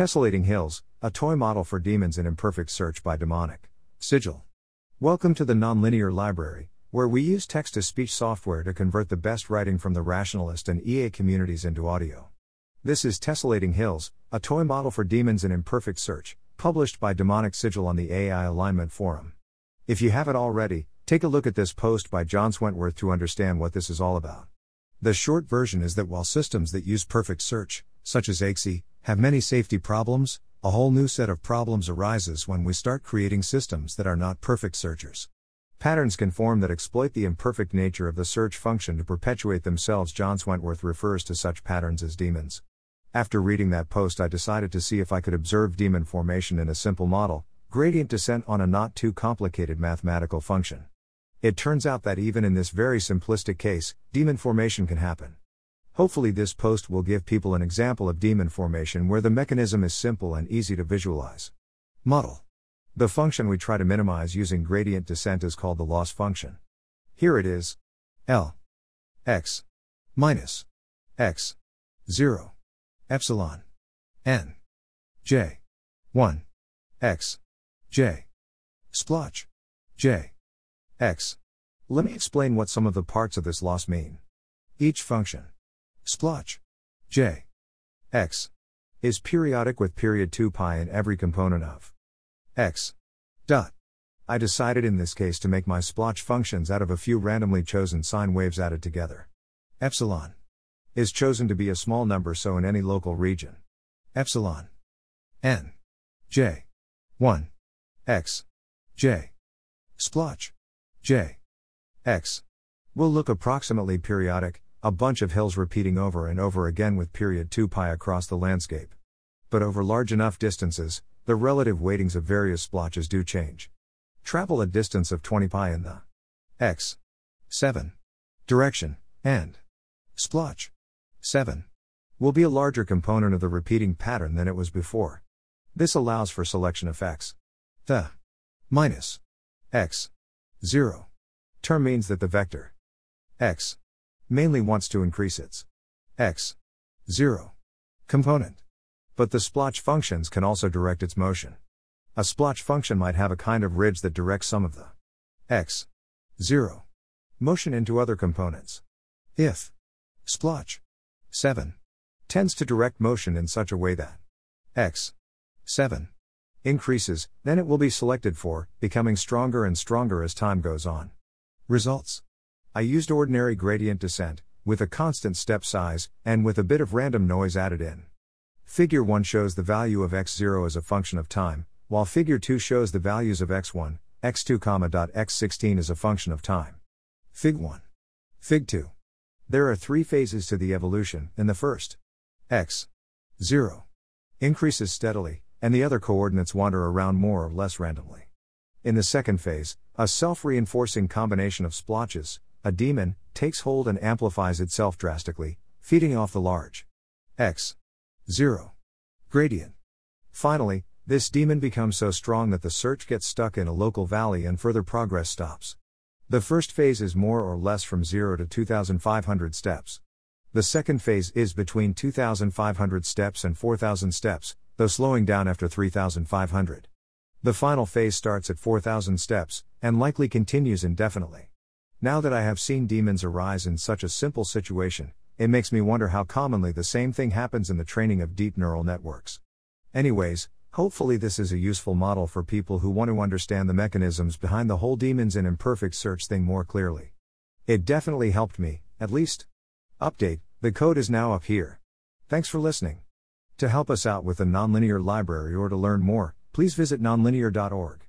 Tessellating Hills, a toy model for demons in imperfect search by demonic. Sigil. Welcome to the Nonlinear Library, where we use text to speech software to convert the best writing from the rationalist and EA communities into audio. This is Tessellating Hills, a toy model for demons in imperfect search, published by DaemonicSigil on the AI Alignment Forum. If you haven't already, take a look at this post by johnswentworth to understand what this is all about. The short version is that while systems that use perfect search, such as AIXI, have many safety problems, a whole new set of problems arises when we start creating systems that are not perfect searchers. Patterns can form that exploit the imperfect nature of the search function to perpetuate themselves. johnswentworth refers to such patterns as demons. After reading that post, I decided to see if I could observe demon formation in a simple model, gradient descent on a not too complicated mathematical function. It turns out that even in this very simplistic case, demon formation can happen. Hopefully, this post will give people an example of demon formation where the mechanism is simple and easy to visualize. Model. The function we try to minimize using gradient descent is called the loss function. Here it is. L. X. Minus. X. 0 epsilon. N. J. 1 x. J. Splotch. J. X. Let me explain what some of the parts of this loss mean. Each function Splotch. J. X. Is periodic with period 2 pi in every component of X. Dot. I decided in this case to make my splotch functions out of a few randomly chosen sine waves added together. Epsilon. Is chosen to be a small number so in any local region. Epsilon. N. J. 1. X. J. Splotch. J. X. Will look approximately periodic, a bunch of hills repeating over and over again with period 2 pi across the landscape. But over large enough distances, the relative weightings of various splotches do change. Travel a distance of 20 pi in the x 7 direction, and splotch 7 will be a larger component of the repeating pattern than it was before. This allows for selection effects. The minus x 0 term means that the vector x mainly wants to increase its x 0 component. But the splotch functions can also direct its motion. A splotch function might have a kind of ridge that directs some of the x 0 motion into other components. If splotch 7 tends to direct motion in such a way that x 7 increases, then it will be selected for, becoming stronger and stronger as time goes on. Results I used ordinary gradient descent, with a constant step size, and with a bit of random noise added in. Figure 1 shows the value of x0 as a function of time, while figure 2 shows the values of x1, x2, x16 as a function of time. Fig 1. Fig 2. There are three phases to the evolution. In the first, x 0 increases steadily, and the other coordinates wander around more or less randomly. In the second phase, a self reinforcing combination of splotches, a demon, takes hold and amplifies itself drastically, feeding off the large x 0 gradient. Finally, this demon becomes so strong that the search gets stuck in a local valley and further progress stops. The first phase is more or less from 0 to 2500 steps. The second phase is between 2500 steps and 4000 steps, though slowing down after 3500. The final phase starts at 4000 steps, and likely continues indefinitely. Now that I have seen demons arise in such a simple situation, it makes me wonder how commonly the same thing happens in the training of deep neural networks. Anyways, hopefully, this is a useful model for people who want to understand the mechanisms behind the whole demons and imperfect search thing more clearly. It definitely helped me, at least. Update the code is now up here. Thanks for listening. To help us out with the nonlinear library or to learn more, please visit nonlinear.org.